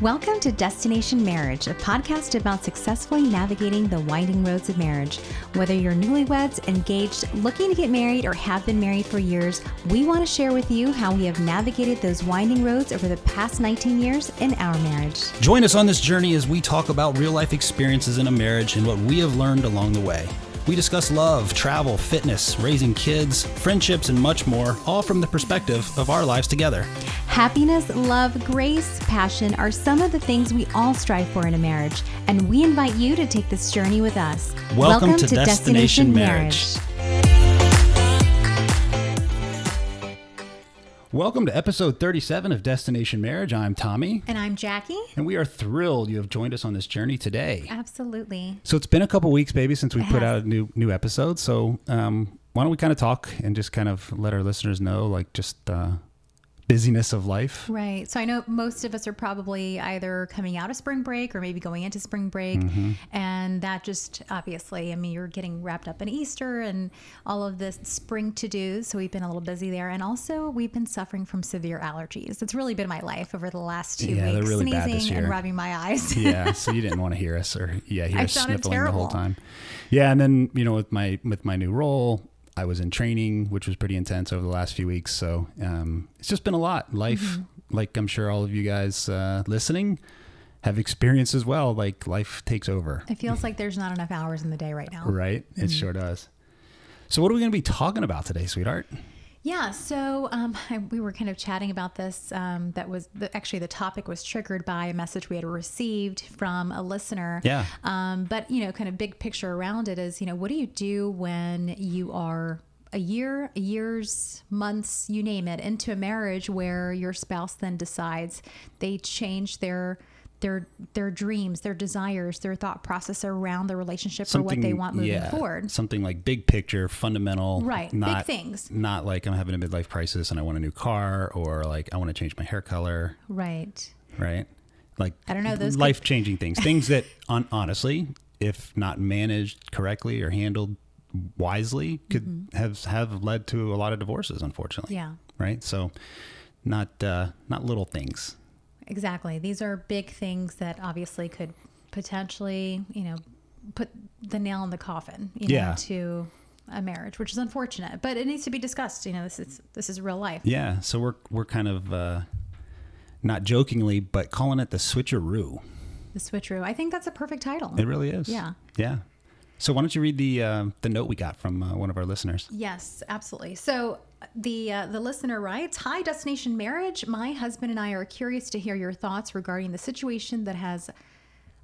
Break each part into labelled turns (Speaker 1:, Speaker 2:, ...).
Speaker 1: Welcome to Destination Marriage, a podcast about successfully navigating the winding roads of marriage. Whether you're newlyweds, engaged, looking to get married, or have been married for years, we want to share with you how we have navigated those winding roads over the past 19 years in our marriage.
Speaker 2: Join us on this journey as we talk about real life experiences in a marriage and what we have learned along the way. We discuss love, travel, fitness, raising kids, friendships, and much more, all from the perspective of our lives together.
Speaker 1: Happiness, love, grace, passion are some of the things we all strive for in a marriage, and we invite you to take this journey with us.
Speaker 2: Welcome, to, Destination, Marriage. Welcome to episode 37 of Destination Marriage. I'm Tommy,
Speaker 1: And I'm Jackie.
Speaker 2: and we are thrilled you have joined us on this journey today.
Speaker 1: Absolutely.
Speaker 2: So it's been a couple weeks, baby, since we put out a new new episode. So um, why don't we kind of talk and just kind of let our listeners know, like, just uh, busyness of life.
Speaker 1: Right. So I know most of us are probably either coming out of spring break or maybe going into spring break.
Speaker 2: Mm-hmm.
Speaker 1: And that just obviously, I mean, you're getting wrapped up in Easter and all of the spring to do. So we've been a little busy there. And also, we've been suffering from severe allergies. It's really been my life over the last two
Speaker 2: Yeah, they're
Speaker 1: weeks
Speaker 2: really bad
Speaker 1: sneezing
Speaker 2: this
Speaker 1: and rubbing my eyes.
Speaker 2: yeah, so you didn't want to hear us, or yeah, hear
Speaker 1: I
Speaker 2: us sniffling the whole time. Yeah, and then you know, with my with my new role, I was in training, which was pretty intense over the last few weeks. So um, it's just been a lot. Life,
Speaker 1: Mm-hmm.
Speaker 2: like I'm sure all of you guys uh, listening have experienced as well. Like life takes over,
Speaker 1: it feels like there's not enough hours in the day right now.
Speaker 2: right? It
Speaker 1: Mm-hmm.
Speaker 2: sure does. So what are we going to be talking about today, sweetheart?
Speaker 1: Yeah, so um, I, we were kind of chatting about this. Um, that was the, actually the topic was triggered by a message we had received from a listener.
Speaker 2: Yeah.
Speaker 1: Um, but you know, kind of big picture around it is, you know, what do you do when you are a year, years, months, you name it, into a marriage where your spouse then decides they change their their their dreams, their desires, their thought process around the relationship or what they want moving
Speaker 2: yeah,
Speaker 1: forward.
Speaker 2: Something like big picture, fundamental,
Speaker 1: Right, big things.
Speaker 2: Not like I'm having a midlife crisis and I want a new car, or like I want to change my hair color,
Speaker 1: Right.
Speaker 2: right? Like
Speaker 1: I don't know, those
Speaker 2: life changing things, things that on, honestly, if not managed correctly or handled wisely, could have have led to a lot of divorces. Unfortunately,
Speaker 1: Mm-hmm. Yeah.
Speaker 2: right. So, not uh, not little things.
Speaker 1: Exactly. These are big things that obviously could potentially, you know, put the nail in the coffin, you know,
Speaker 2: Yeah.
Speaker 1: to a marriage, which is unfortunate, but it needs to be discussed. You know, this is this is real life.
Speaker 2: Yeah. So we're we're kind of uh, not jokingly, but calling it the switcheroo.
Speaker 1: The switcheroo. I think that's a perfect title.
Speaker 2: It really is.
Speaker 1: Yeah.
Speaker 2: Yeah. So why don't you read the uh, the note we got from uh, one of our listeners?
Speaker 1: Yes, absolutely. So the uh, the listener writes, "Hi, Destination Marriage. My husband and I are curious to hear your thoughts regarding the situation that has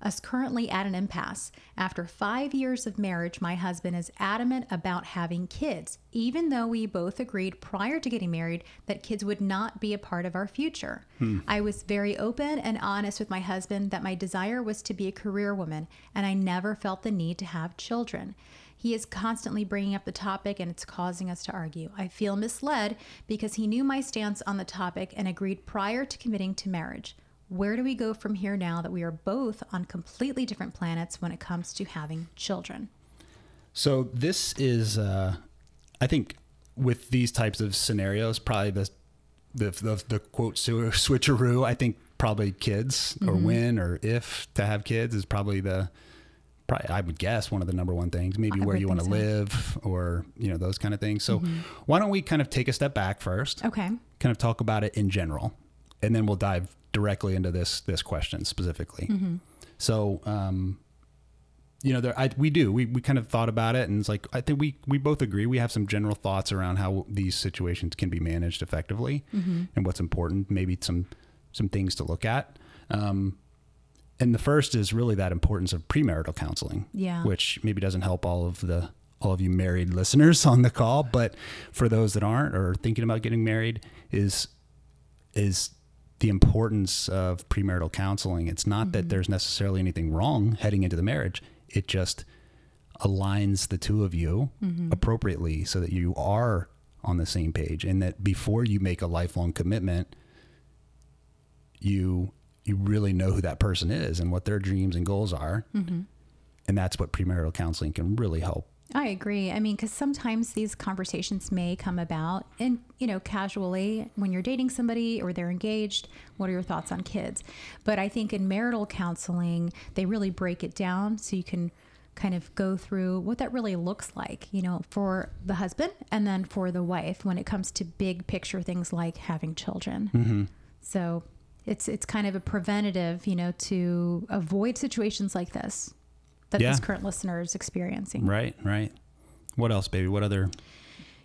Speaker 1: us currently at an impasse. After five years of marriage, my husband is adamant about having kids, even though we both agreed prior to getting married that kids would not be a part of our future. I was very open and honest with my husband that my desire was to be a career woman, and I never felt the need to have children. He is constantly bringing up the topic and it's causing us to argue. I feel misled because he knew my stance on the topic and agreed prior to committing to marriage. Where do we go from here now that we are both on completely different planets when it comes to having children?
Speaker 2: So this is, uh, I think, with these types of scenarios, probably the the the, the quote swi- switcheroo. I think probably kids or
Speaker 1: Mm-hmm.
Speaker 2: when or if to have kids is probably the probably I would guess one of the number one things. Maybe
Speaker 1: I
Speaker 2: where you want to
Speaker 1: so. Mm-hmm.
Speaker 2: live or you know those kind of things. So why don't we kind of take a step back first?
Speaker 1: Okay.
Speaker 2: kind of talk about it in general, and then we'll dive directly into this this question specifically. So, um, you know, there I, we do we we kind of thought about it, and it's like I think we we both agree we have some general thoughts around how these situations can be managed effectively, and what's important, maybe some some things to look at. Um, and the first is really that importance of premarital counseling
Speaker 1: Yeah.
Speaker 2: which maybe doesn't help all of the all of you married listeners on the call but for those that aren't or thinking about getting married is is the importance of premarital counseling. It's not that mm-hmm. there's necessarily anything wrong heading into the marriage. It just aligns the two of you mm-hmm. appropriately so that you are on the same page and that before you make a lifelong commitment you you really know who that person is and what their dreams and goals are and that's what premarital counseling can really help
Speaker 1: I agree. I mean, because sometimes these conversations may come about and, you know, casually when you're dating somebody or they're engaged. What are your thoughts on kids? But I think in marital counseling, they really break it down so you can kind of go through what that really looks like, you know, for the husband and then for the wife when it comes to big picture things like having children.
Speaker 2: Mm-hmm.
Speaker 1: So it's it's kind of a preventative, you know, to avoid situations like this that
Speaker 2: Yeah.
Speaker 1: this current listener is experiencing.
Speaker 2: Right, right. What else, baby? What other?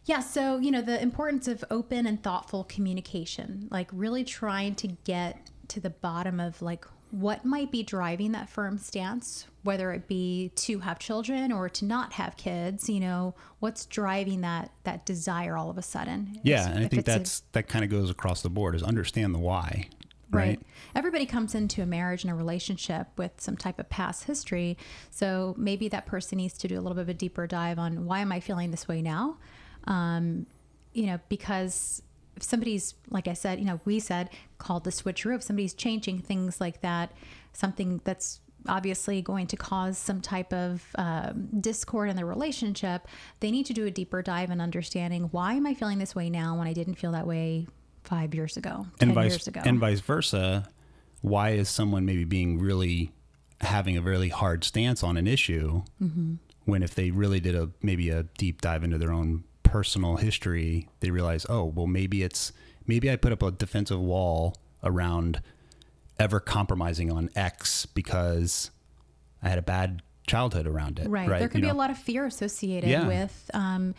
Speaker 1: Yeah, so you know the importance of open and thoughtful communication, like really trying to get to the bottom of like what might be driving that firm stance, whether it be to have children or to not have kids. You know, what's driving that that desire all of a sudden?
Speaker 2: Yeah, and I think
Speaker 1: it's a-
Speaker 2: that's that kind of goes across the board. Is understand the why, right?
Speaker 1: Right. Everybody comes into a marriage and a relationship with some type of past history. So maybe that person needs to do a little bit of a deeper dive on why am I feeling this way now? Um, you know, because if somebody's, like I said, you know, we said called the switcheroo, if somebody's changing things like that, something that's obviously going to cause some type of um, discord in the relationship, they need to do a deeper dive in understanding why am I feeling this way now when I didn't feel that way five years ago, ten
Speaker 2: and vice
Speaker 1: years ago.
Speaker 2: and vice versa. Why is someone maybe being really having a really hard stance on an issue
Speaker 1: Mm-hmm.
Speaker 2: when if they really did a maybe a deep dive into their own personal history, they realize, oh, well, maybe it's maybe I put up a defensive wall around ever compromising on X because I had a bad childhood around it.
Speaker 1: Right. There could
Speaker 2: You
Speaker 1: be
Speaker 2: know?
Speaker 1: a lot of fear associated
Speaker 2: Yeah.
Speaker 1: with um,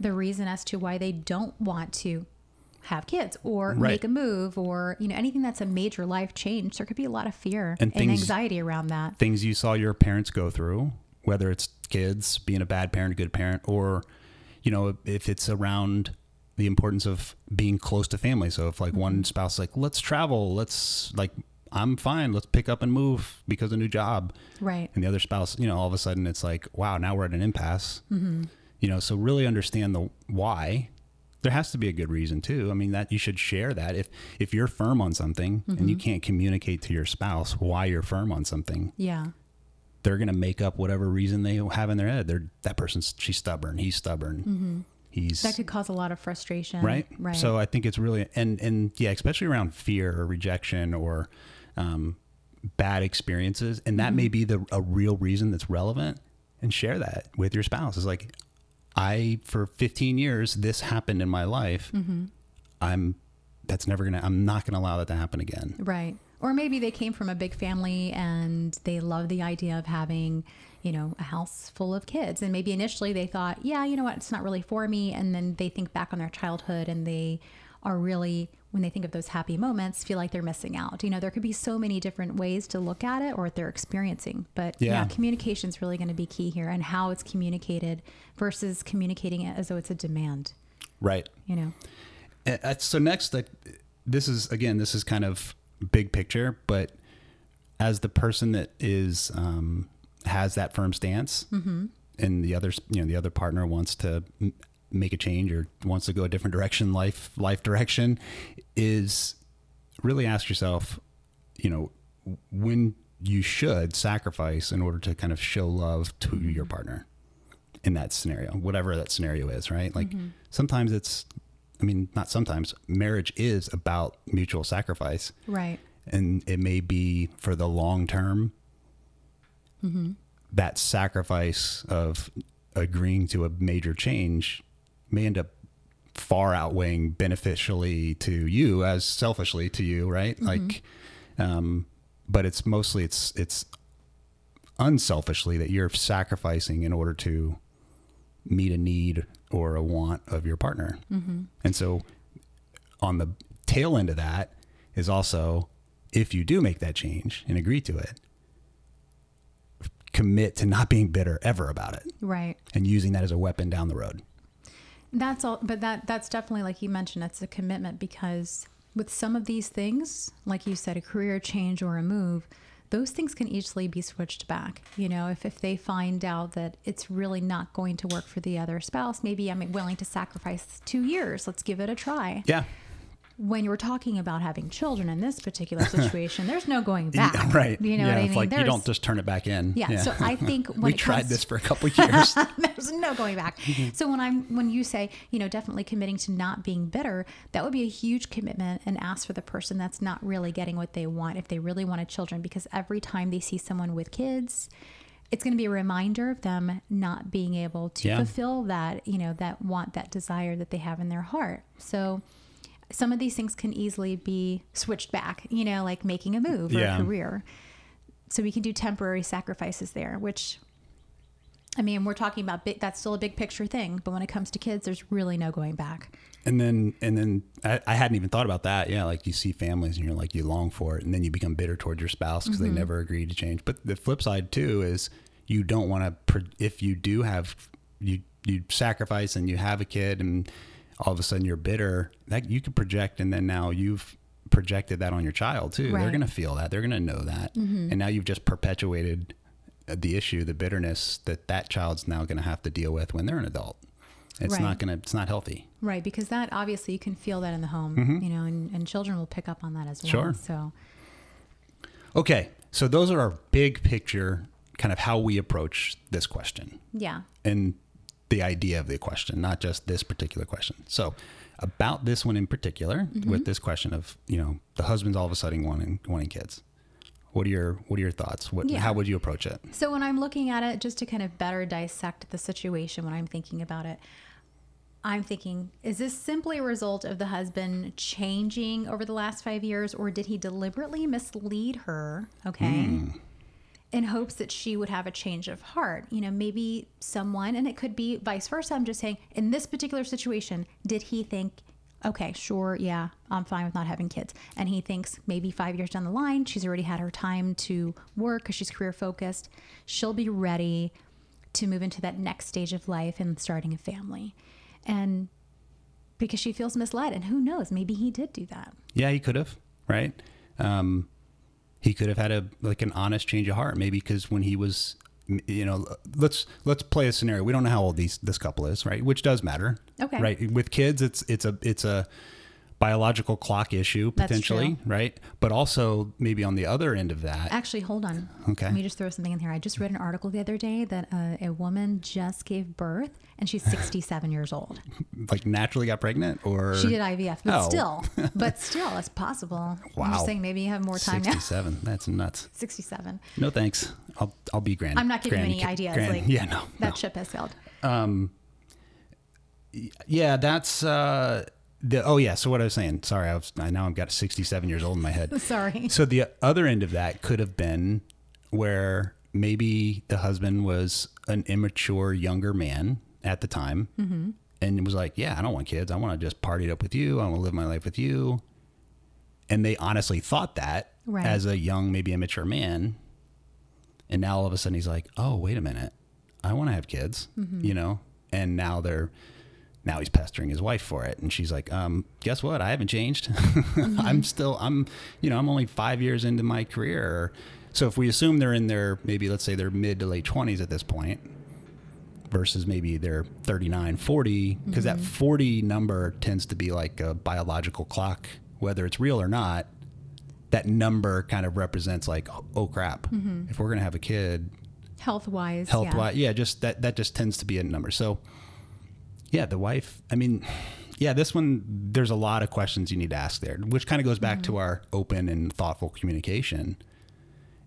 Speaker 1: the reason as to why they don't want to have kids or
Speaker 2: Right.
Speaker 1: make a move or you know anything that's a major life change. There could be a lot of fear
Speaker 2: And
Speaker 1: and,
Speaker 2: things-
Speaker 1: anxiety around that.
Speaker 2: things you saw your parents go through, whether it's kids being a bad parent, a good parent, or you know, if it's around the importance of being close to family. So if like one mm-hmm. spouse is like, let's travel, let's like I'm fine, let's pick up and move because of a new job.
Speaker 1: Right.
Speaker 2: And the other spouse, you know, all of a sudden it's like, wow, now we're at an impasse. Mm-hmm. You know, so really understand the why. There has to be a good reason too. I mean, that you should share that. If if you're firm on something and you mm-hmm. can't communicate to your spouse why you're firm on something,
Speaker 1: Yeah.
Speaker 2: they're going to make up whatever reason they have in their head. They're that person's she's stubborn, he's stubborn. Mm-hmm. He's
Speaker 1: That could cause a lot of frustration.
Speaker 2: right?
Speaker 1: Right.
Speaker 2: So I think it's really and and yeah, especially around fear or rejection or um, bad experiences, and that may mm-hmm. be the a real reason that's relevant. And share that with your spouse. Is like, I for 15 years this happened in my life. Mm-hmm. I'm that's never gonna. I'm not gonna allow that to happen again.
Speaker 1: Right. Or maybe they came from a big family and they love the idea of having, you know, a house full of kids. And maybe initially they thought, yeah, you know what, it's not really for me. And then they think back on their childhood and they are really, when they think of those happy moments, feel like they're missing out. You know, there could be so many different ways to look at it or what they're experiencing. But yeah,
Speaker 2: Yeah.
Speaker 1: communication is really going to be key here and how it's communicated versus communicating it as though it's a demand,
Speaker 2: Right.
Speaker 1: you know?
Speaker 2: So next like this is again this is kind of big picture but as the person that is um, has that firm stance and the other you know the other partner wants to make a change or wants to go a different direction life life direction is really ask yourself you know when you should sacrifice in order to kind of show love to mm-hmm. your partner in that scenario, whatever that scenario is, right? Like mm-hmm. sometimes it's, I mean, not sometimes, marriage is about mutual sacrifice.
Speaker 1: Right.
Speaker 2: And it may be for the long term, mm-hmm. that sacrifice of agreeing to a major change may end up far outweighing beneficially to you as selfishly to you, right? Like, um, but it's mostly it's it's unselfishly that you're sacrificing in order to meet a need or a want of your partner. And so on the tail end of that is also if you do make that change and agree to it, commit to not being bitter ever about it
Speaker 1: Right.
Speaker 2: and using that as a weapon down the road.
Speaker 1: That's all, but that that's definitely like you mentioned. It's a commitment because with some of these things, like you said, a career change or a move, those things can easily be switched back. You know, if if they find out that it's really not going to work for the other spouse, maybe I'm willing to sacrifice two years. Let's give it a try.
Speaker 2: Yeah.
Speaker 1: When you're talking about having children in this particular situation, there's no going back.
Speaker 2: right.
Speaker 1: You know
Speaker 2: yeah,
Speaker 1: what I
Speaker 2: it's
Speaker 1: mean?
Speaker 2: like you don't just turn it back in.
Speaker 1: Yeah, so I think when
Speaker 2: we tried
Speaker 1: comes-
Speaker 2: this for a couple of years.
Speaker 1: there's no going back. Mm-hmm. So when I'm when you say, you know, definitely committing to not being bitter, that would be a huge commitment and ask for the person that's not really getting what they want if they really wanted children because every time they see someone with kids, it's going to be a reminder of them not being able to
Speaker 2: Yeah.
Speaker 1: fulfill that, you know, that want, that desire that they have in their heart. So some of these things can easily be switched back, you know, like making a move or
Speaker 2: Yeah.
Speaker 1: a career. So we can do temporary sacrifices there, which I mean, we're talking about big, that's still a big picture thing, but when it comes to kids, there's really no going back.
Speaker 2: And then, and then I, I hadn't even thought about that. Yeah, like you see families and you're like, you long for it, and then you become bitter towards your spouse because
Speaker 1: Mm-hmm.
Speaker 2: they never agreed to change. But the flip side too is you don't want to. If you do have you you sacrifice and you have a kid, and all of a sudden you're bitter, that you could project, and then now you've projected that on your child too. They're going to feel that. They're going to know that,
Speaker 1: Mm-hmm.
Speaker 2: and now you've just perpetuated uh, the issue, the bitterness that that child's now going to have to deal with when they're an adult. It's
Speaker 1: Right.
Speaker 2: not going to. It's not healthy.
Speaker 1: Right. Because that obviously you can feel that in the home, you know, and, and children will pick up on that as well.
Speaker 2: Mm-hmm. Sure.
Speaker 1: So,
Speaker 2: Okay, so those are our big picture, kind of how we approach this question
Speaker 1: yeah.
Speaker 2: and the idea of the question, not just this particular question. So, about this one in particular, mm-hmm. with this question of you know the husband's all of a sudden wanting wanting kids. What are your What are your thoughts? What
Speaker 1: Yeah.
Speaker 2: How would you approach it?
Speaker 1: So when I'm looking at it, just to kind of better dissect the situation when I'm thinking about it, I'm thinking, is this simply a result of the husband changing over the last five years, or did he deliberately mislead her? Okay. Hmm. In hopes that she would have a change of heart. You know, maybe someone, and it could be vice versa. I'm just saying, in this particular situation, did he think, okay, sure, yeah, I'm fine with not having kids? And he thinks maybe five years down the line, she's already had her time to work because she's career focused. She'll be ready to move into that next stage of life and starting a family. And because she feels misled, and who knows, maybe he did do that.
Speaker 2: Yeah, he could have, right? Um, he could have had a like an honest change of heart, maybe because when he was, you know, let's let's play a scenario. We don't know how old these this couple is, right? Which does matter,
Speaker 1: Okay.
Speaker 2: Right? With kids, it's it's a it's a biological clock issue potentially, right? But also maybe on the other end of that,
Speaker 1: Actually, hold on.
Speaker 2: Okay.
Speaker 1: Let me just throw something in here. I just read an article the other day that uh, a woman just gave birth and she's 67 years old.
Speaker 2: like naturally got pregnant, or
Speaker 1: She did IVF, but
Speaker 2: Oh.
Speaker 1: still, but still, it's possible.
Speaker 2: Wow.
Speaker 1: I'm just saying maybe you have more time now.
Speaker 2: sixty-seven. That's nuts.
Speaker 1: 67.
Speaker 2: No thanks. I'll I'll be grand.
Speaker 1: I'm not giving you any ideas.
Speaker 2: gran-
Speaker 1: like
Speaker 2: yeah, no,
Speaker 1: that
Speaker 2: no.
Speaker 1: ship has sailed.
Speaker 2: Um yeah, that's uh the oh yeah, so what I was saying, sorry, I was I now I've got 67 years old in my head.
Speaker 1: Sorry.
Speaker 2: So the other end of that could have been where maybe the husband was an immature younger man at the time
Speaker 1: Mm-hmm.
Speaker 2: and was like, "Yeah, I don't want kids. I want to just party it up with you. I want to live my life with you." And they honestly thought that
Speaker 1: Right.
Speaker 2: as a young, maybe immature man. And now all of a sudden he's like, "Oh, wait a minute. I want to have kids."
Speaker 1: Mm-hmm.
Speaker 2: You know? And now they're now he's pestering his wife for it. And she's like um guess what? I haven't changed. Mm-hmm. I'm still i'm you know i'm only five years into my career. So if we assume they're in their maybe let's say they're mid to late 20s at this point versus maybe they're 39 40 because that mm-hmm. 40 number tends to be like a biological clock whether it's real or not that number kind of represents like oh crap. Mm-hmm. If we're gonna have a kid
Speaker 1: Health wise.
Speaker 2: health
Speaker 1: yeah.
Speaker 2: wise yeah just that that just tends to be a number. So yeah the wife i mean yeah this one there's a lot of questions you need to ask there which kind of goes back
Speaker 1: Mm-hmm.
Speaker 2: to our open and thoughtful communication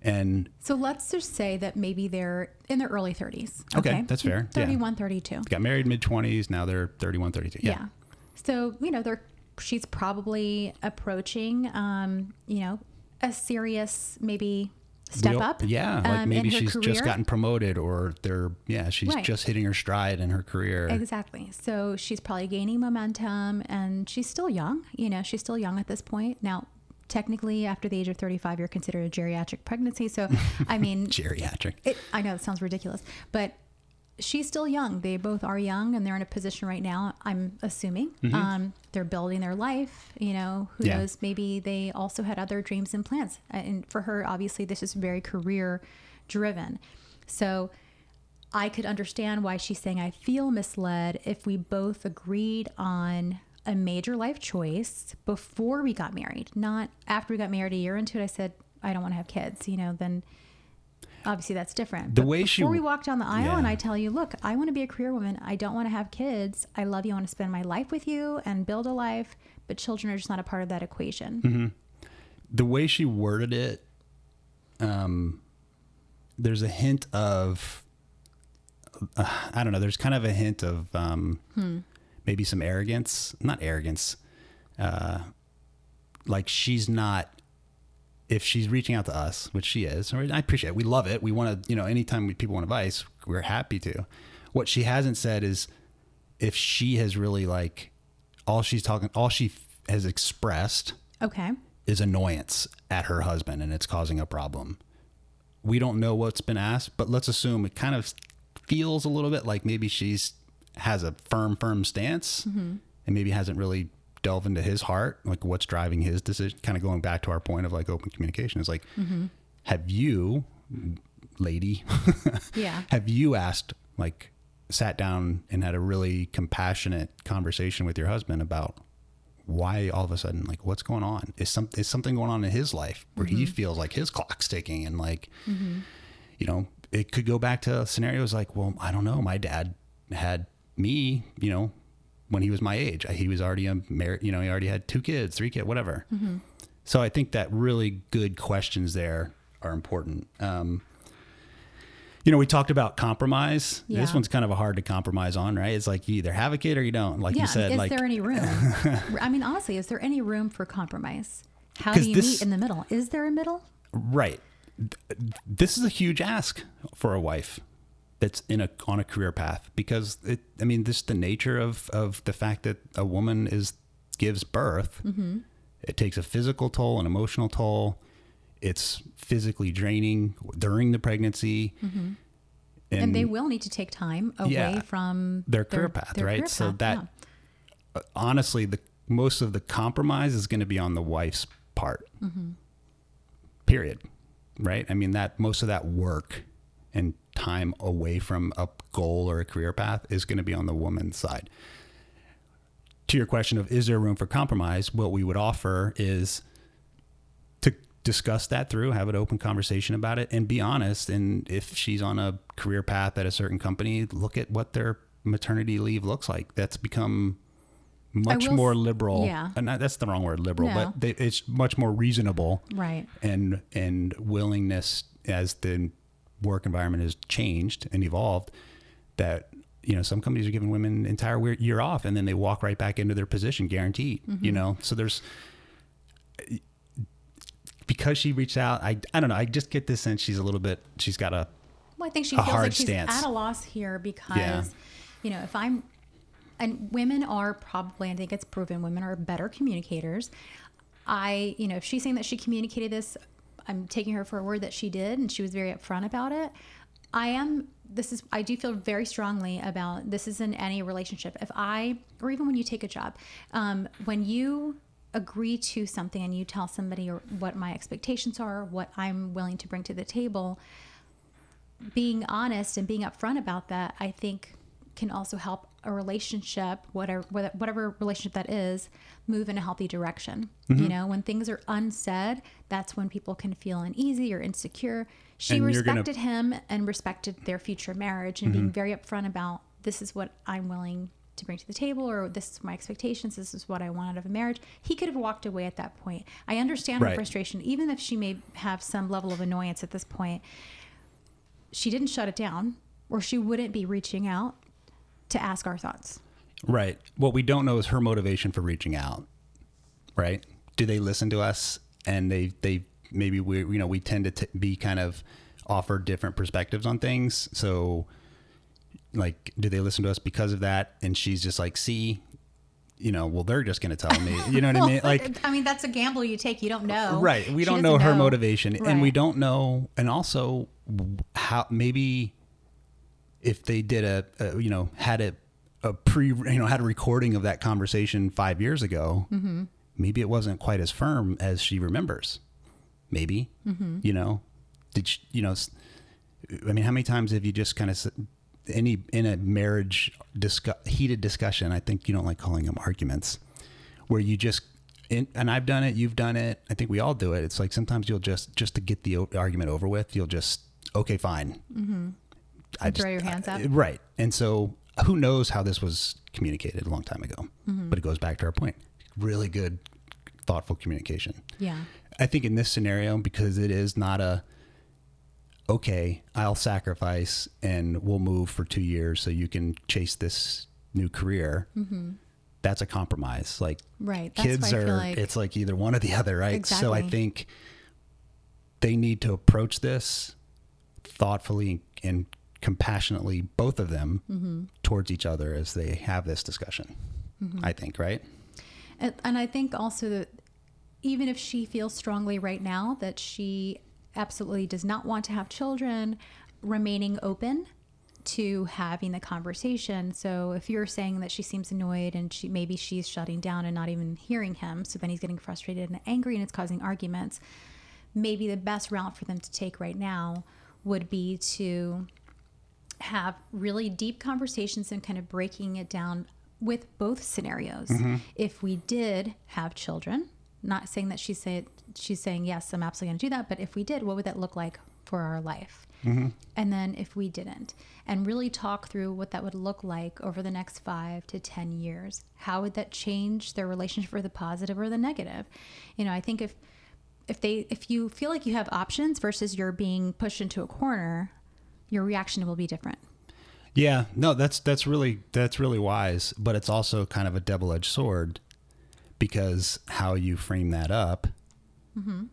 Speaker 2: and
Speaker 1: So let's just say that maybe they're in their early 30s.
Speaker 2: Okay, that's fair. Yeah.
Speaker 1: 31, 32.
Speaker 2: got married mid 20s now they're 31 32 yeah,
Speaker 1: Yeah. So, you know, they're she's probably approaching um, you know, a serious maybe step
Speaker 2: Real-
Speaker 1: up.
Speaker 2: yeah like
Speaker 1: um,
Speaker 2: maybe
Speaker 1: in her
Speaker 2: she's
Speaker 1: career.
Speaker 2: just gotten promoted or they're yeah she's
Speaker 1: Right.
Speaker 2: just hitting her stride in her career
Speaker 1: Exactly. So she's probably gaining momentum and she's still young. You know, she's still young at this point. Now, technically, after the age of 35, you're considered a geriatric pregnancy. So, I mean,
Speaker 2: geriatric
Speaker 1: it, I know it sounds ridiculous, but she's still young. They both are young and they're in a position right now, I'm assuming. Um, they're building their life. You know, who
Speaker 2: Mm-hmm. Yeah.
Speaker 1: knows? Maybe they also had other dreams and plans. And for her, obviously, this is very career driven. So, I could understand why she's saying I feel misled if we both agreed on a major life choice before we got married, not after we got married a year into it. I said, I don't want to have kids, you know, then obviously that's different.
Speaker 2: The
Speaker 1: But
Speaker 2: way she-
Speaker 1: before we walk down the aisle and I tell you, look, I want to be a career woman. I don't want to have kids. I love you. I want to spend my life with you and build a life, but children are just not a part of that equation.
Speaker 2: Mm-hmm. the way she worded it, um, there's a hint of, uh, I don't know. There's kind of a hint of um, maybe some arrogance, not arrogance, uh, like she's not. If she's reaching out to us, which she is, I appreciate it. We love it. We want to, you know, anytime we, people want advice, we're happy to. What she hasn't said is if she has really like all she's talking, all she f- has expressed
Speaker 1: Okay.
Speaker 2: is annoyance at her husband and it's causing a problem. We don't know what's been asked, but let's assume it kind of feels a little bit like maybe she's has a firm, firm stance mm-hmm. and maybe hasn't really delved into his heart, like what's driving his decision. Kind of going back to our point of like open communication is like, mm-hmm. have you, lady,
Speaker 1: Yeah.
Speaker 2: have you asked like sat down and had a really compassionate conversation with your husband about why all of a sudden like what's going on is some is something going on in his life where he mm-hmm. feels like his clock's ticking and like mm-hmm. you know it could go back to scenarios like well i don't know my dad had me you know when he was my age he was already a married you know he already had two kids three kids whatever so i think that really good questions there are important um you know, we talked about compromise. This one's kind of a hard to compromise on, right? It's like you either have a kid or you don't. Like
Speaker 1: yeah.
Speaker 2: you said,
Speaker 1: is
Speaker 2: like
Speaker 1: there any room? I mean, honestly, is there any room for compromise? How do you
Speaker 2: this-
Speaker 1: meet in the middle? Is there a middle?
Speaker 2: Right. This is a huge ask for a wife that's in a on a career path because it. I mean, this the nature of of the fact that a woman is gives birth. It takes a physical toll, an emotional toll. It's physically draining during the pregnancy.
Speaker 1: Mm-hmm. And, they will need to take time away
Speaker 2: Yeah.
Speaker 1: from
Speaker 2: Their career path,
Speaker 1: their
Speaker 2: right?
Speaker 1: career
Speaker 2: So
Speaker 1: path,
Speaker 2: that-
Speaker 1: yeah.
Speaker 2: honestly, the most of the compromise is going to be on the wife's part.
Speaker 1: Mm-hmm.
Speaker 2: Period. Right. I mean that most of that work and time away from a goal or a career path is going to be on the woman's side. To your question of is there room for compromise, what we would offer is to discuss that through, have an open conversation about it, and be honest. And if she's on a career path at a certain company, look at what their maternity leave looks like. That's become much more liberal.
Speaker 1: yeah.
Speaker 2: And that's the wrong word, liberal,
Speaker 1: No.
Speaker 2: but they, it's much more reasonable
Speaker 1: Right.
Speaker 2: and and willingness as the work environment has changed and evolved that you know some companies are giving women entire year off and then they walk right back into their position guaranteed
Speaker 1: Mm-hmm.
Speaker 2: you know so there's because she reached out I, I don't know i just get this sense she's a little bit she's got a
Speaker 1: Well, I think she
Speaker 2: a
Speaker 1: feels like she's
Speaker 2: stance.
Speaker 1: at a loss here because,
Speaker 2: Yeah.
Speaker 1: you know, if I'm, and women are probably, I think it's proven, women are better communicators. I, you know, if she's saying that she communicated this, I'm taking her for a word that she did, and she was very upfront about it. I am. This is. I do feel very strongly about this. Is in any relationship. If I, or even when you take a job, um, when you agree to something and you tell somebody what my expectations are, what I'm willing to bring to the table, being honest and being upfront about that, I think can also help a relationship, whatever whatever relationship that is, move in a healthy direction.
Speaker 2: Mm-hmm.
Speaker 1: You know, when things are unsaid, that's when people can feel uneasy or insecure. She
Speaker 2: And you're gonna-
Speaker 1: respected him and respected their future marriage and
Speaker 2: Mm-hmm.
Speaker 1: being very upfront about this is what I'm willing to bring to the table or this is my expectations this is what i want out of a marriage he could have walked away at that point i understand her frustration even if she may have some level of annoyance at this point she didn't shut it down or she wouldn't be reaching out to ask our thoughts.
Speaker 2: Right. What we don't know is her motivation for reaching out. Right? Do they listen to us and they they maybe we you know we tend to t- be kind of offer different perspectives on things. So like do they listen to us because of that and she's just like, "See, you know, well they're just going to tell me." You know what I mean? Like
Speaker 1: I mean, that's a gamble you take. You don't know.
Speaker 2: Right. We
Speaker 1: She
Speaker 2: don't know her motivation, and we don't know, and also how maybe if they did a, a you know had a a pre you know had a recording of that conversation five years ago,
Speaker 1: Mm-hmm.
Speaker 2: maybe it wasn't quite as firm as she remembers. Maybe
Speaker 1: Mm-hmm.
Speaker 2: you know did she, you know? I mean, how many times have you just kind of any in a marriage discuss, heated discussion? I think you don't like calling them arguments where you just in, and I've done it, you've done it. I think we all do it. It's like sometimes you'll just just to get the o- argument over with, you'll just okay, fine. Mm-hmm.
Speaker 1: I throw your hands up.
Speaker 2: right? And so who knows how this was communicated a long time ago?
Speaker 1: Mm-hmm.
Speaker 2: But it goes back to our point. Really good, thoughtful communication.
Speaker 1: Yeah.
Speaker 2: I think in this scenario, because it is not a okay, I'll sacrifice and we'll move for two years so you can chase this new career.
Speaker 1: Mm-hmm.
Speaker 2: That's a compromise. Like
Speaker 1: Right. That's
Speaker 2: kids
Speaker 1: I
Speaker 2: are,
Speaker 1: feel like
Speaker 2: it's like either one or the other, right? So I think they need to approach this thoughtfully and compassionately, both of them,
Speaker 1: Mm-hmm.
Speaker 2: towards each other as they have this discussion. I think, right?
Speaker 1: And, and I think also that even if she feels strongly right now that she absolutely does not want to have children, remaining open to having the conversation. So if you're saying that she seems annoyed and she maybe she's shutting down and not even hearing him, so then he's getting frustrated and angry and it's causing arguments, maybe the best route for them to take right now would be to have really deep conversations and kind of breaking it down with both scenarios. Mm-hmm. If we did have children, not saying that she said she's saying yes, I'm absolutely going to do that, but if we did, what would that look like for our life? Mm-hmm. And then if we didn't, and really talk through what that would look like over the next five to 10 years. How would that change their relationship for the positive or the negative? You know, I think if, if they, if you feel like you have options versus you're being pushed into a corner, your reaction will be different.
Speaker 2: Yeah, no, that's that's really that's really wise, but it's also kind of a double-edged sword because how you frame that up mm-hmm.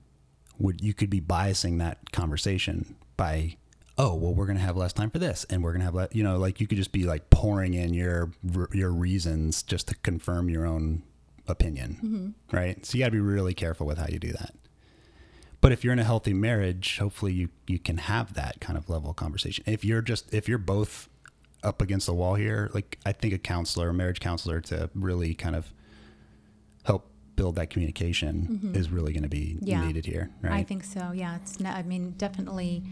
Speaker 2: would you could be biasing that conversation by oh well we're gonna have less time for this and we're gonna have le-, you know like you could just be like pouring in your your reasons just to confirm your own opinion mm-hmm. right? So you got to be really careful with how you do that but if you're in a healthy marriage hopefully you you can have that kind of level of conversation if you're just if you're both up against the wall here like i think a counselor a marriage counselor to really kind of help build that communication mm-hmm. is really going to be
Speaker 1: Yeah.
Speaker 2: needed here right?
Speaker 1: I think so. Yeah, it's. Not, I mean, definitely.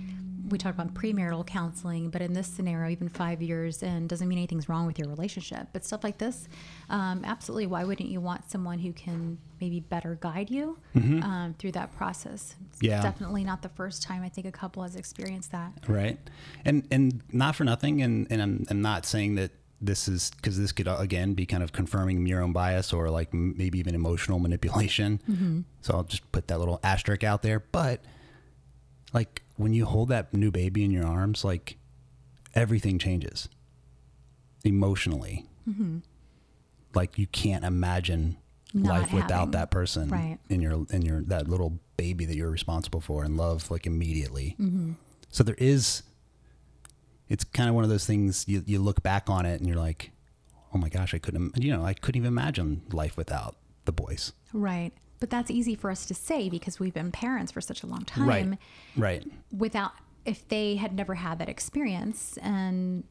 Speaker 1: We talked about premarital counseling, but in this scenario, even five years in doesn't mean anything's wrong with your relationship. But stuff like this, um, absolutely. Why wouldn't you want someone who can maybe better guide you um, through that process? It's
Speaker 2: Mm-hmm. Yeah.
Speaker 1: definitely not the first time I think a couple has experienced that.
Speaker 2: right and and not for nothing and and i'm, I'm not saying that this is because this could again be kind of confirming your own bias or like m- maybe even emotional manipulation so i'll just put that little asterisk out there but like when you hold that new baby in your arms like everything changes emotionally like you can't imagine
Speaker 1: Not
Speaker 2: life without that person
Speaker 1: right.
Speaker 2: in your in your that little baby that you're responsible for and love like immediately
Speaker 1: Mm-hmm.
Speaker 2: so there is it's kind of one of those things you, you look back on it and you're like oh my gosh i couldn't you know i couldn't even imagine life without the boys
Speaker 1: Right. But that's easy for us to say because we've been parents for such a long time.
Speaker 2: right. right
Speaker 1: without if they had never had that experience. And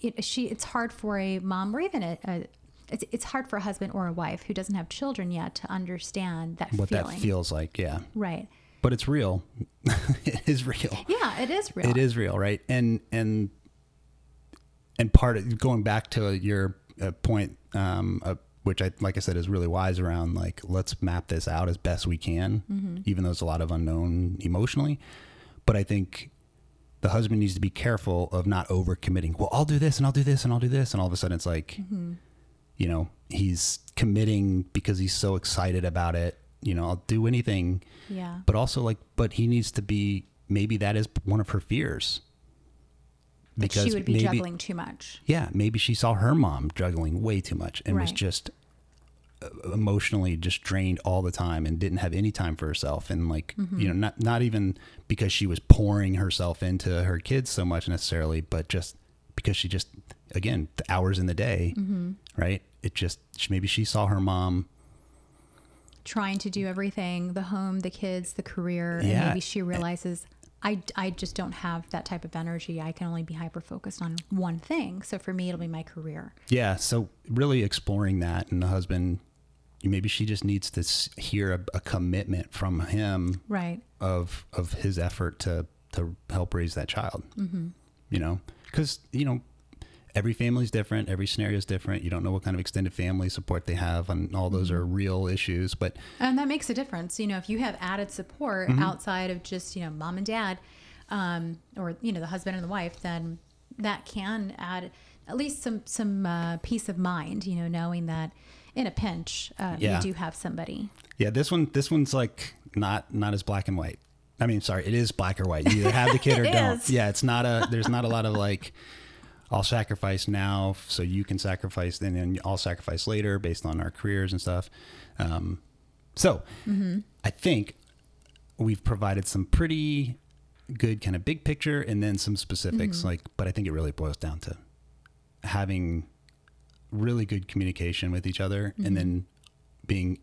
Speaker 1: it, she it's hard for a mom or even a, a it's, it's hard for a husband or a wife who doesn't have children yet to understand that
Speaker 2: what
Speaker 1: feeling.
Speaker 2: that feels like yeah.
Speaker 1: Right.
Speaker 2: But it's real. It is real.
Speaker 1: Yeah it is real.
Speaker 2: It is real, right? And and and part of going back to your uh, point, um, uh, which I like I said is really wise around like let's map this out as best we can, mm-hmm. even though it's a lot of unknown emotionally. But I think the husband needs to be careful of not overcommitting. Well, I'll do this and I'll do this and I'll do this, and all of a sudden it's like, mm-hmm. you know, he's committing because he's so excited about it. You know, I'll do anything
Speaker 1: yeah
Speaker 2: but also like but he needs to be maybe that is one of her
Speaker 1: that she would be juggling too much
Speaker 2: yeah maybe she saw her mom juggling way too much and was just uh, emotionally just drained all the time and didn't have any time for herself and like
Speaker 1: Mm-hmm.
Speaker 2: you know not not even because she was pouring herself into her kids so much necessarily but just because she just again the hours in the day
Speaker 1: Mm-hmm.
Speaker 2: right it just maybe she saw her mom
Speaker 1: trying to do everything the home the kids the career and
Speaker 2: Yeah.
Speaker 1: maybe she realizes I, I just don't have that type of energy. I can only be hyper focused on one thing. So for me, it'll be my career.
Speaker 2: Yeah, so really exploring that, and the husband, maybe she just needs to hear a, a commitment from him
Speaker 1: Right.
Speaker 2: of of his effort to to help raise that child. Mm-hmm. You know, because you know, every family is different, every scenario is different. You don't know what kind of extended family support they have, and all those are real issues. But
Speaker 1: And that makes a difference. You know, if you have added support outside of just, you know, mom and dad, um, or, you know, the husband and the wife, then that can add at least some, some uh, peace of mind, you know, knowing that in a pinch, uh,
Speaker 2: Yeah.
Speaker 1: you do have somebody.
Speaker 2: yeah, this one this one's like not not as black and white. I mean, sorry, it is black or white. You either have the kid or don't.
Speaker 1: is.
Speaker 2: Yeah, it's not a. There's not a lot of like. I'll sacrifice now, so you can sacrifice, and then I'll sacrifice later based on our careers and stuff. Um, so, mm-hmm. I think we've provided some pretty good kind of big picture, and then some specifics. Mm-hmm. Like, but I think it really boils down to having really good communication with each other, and then mm-hmm. being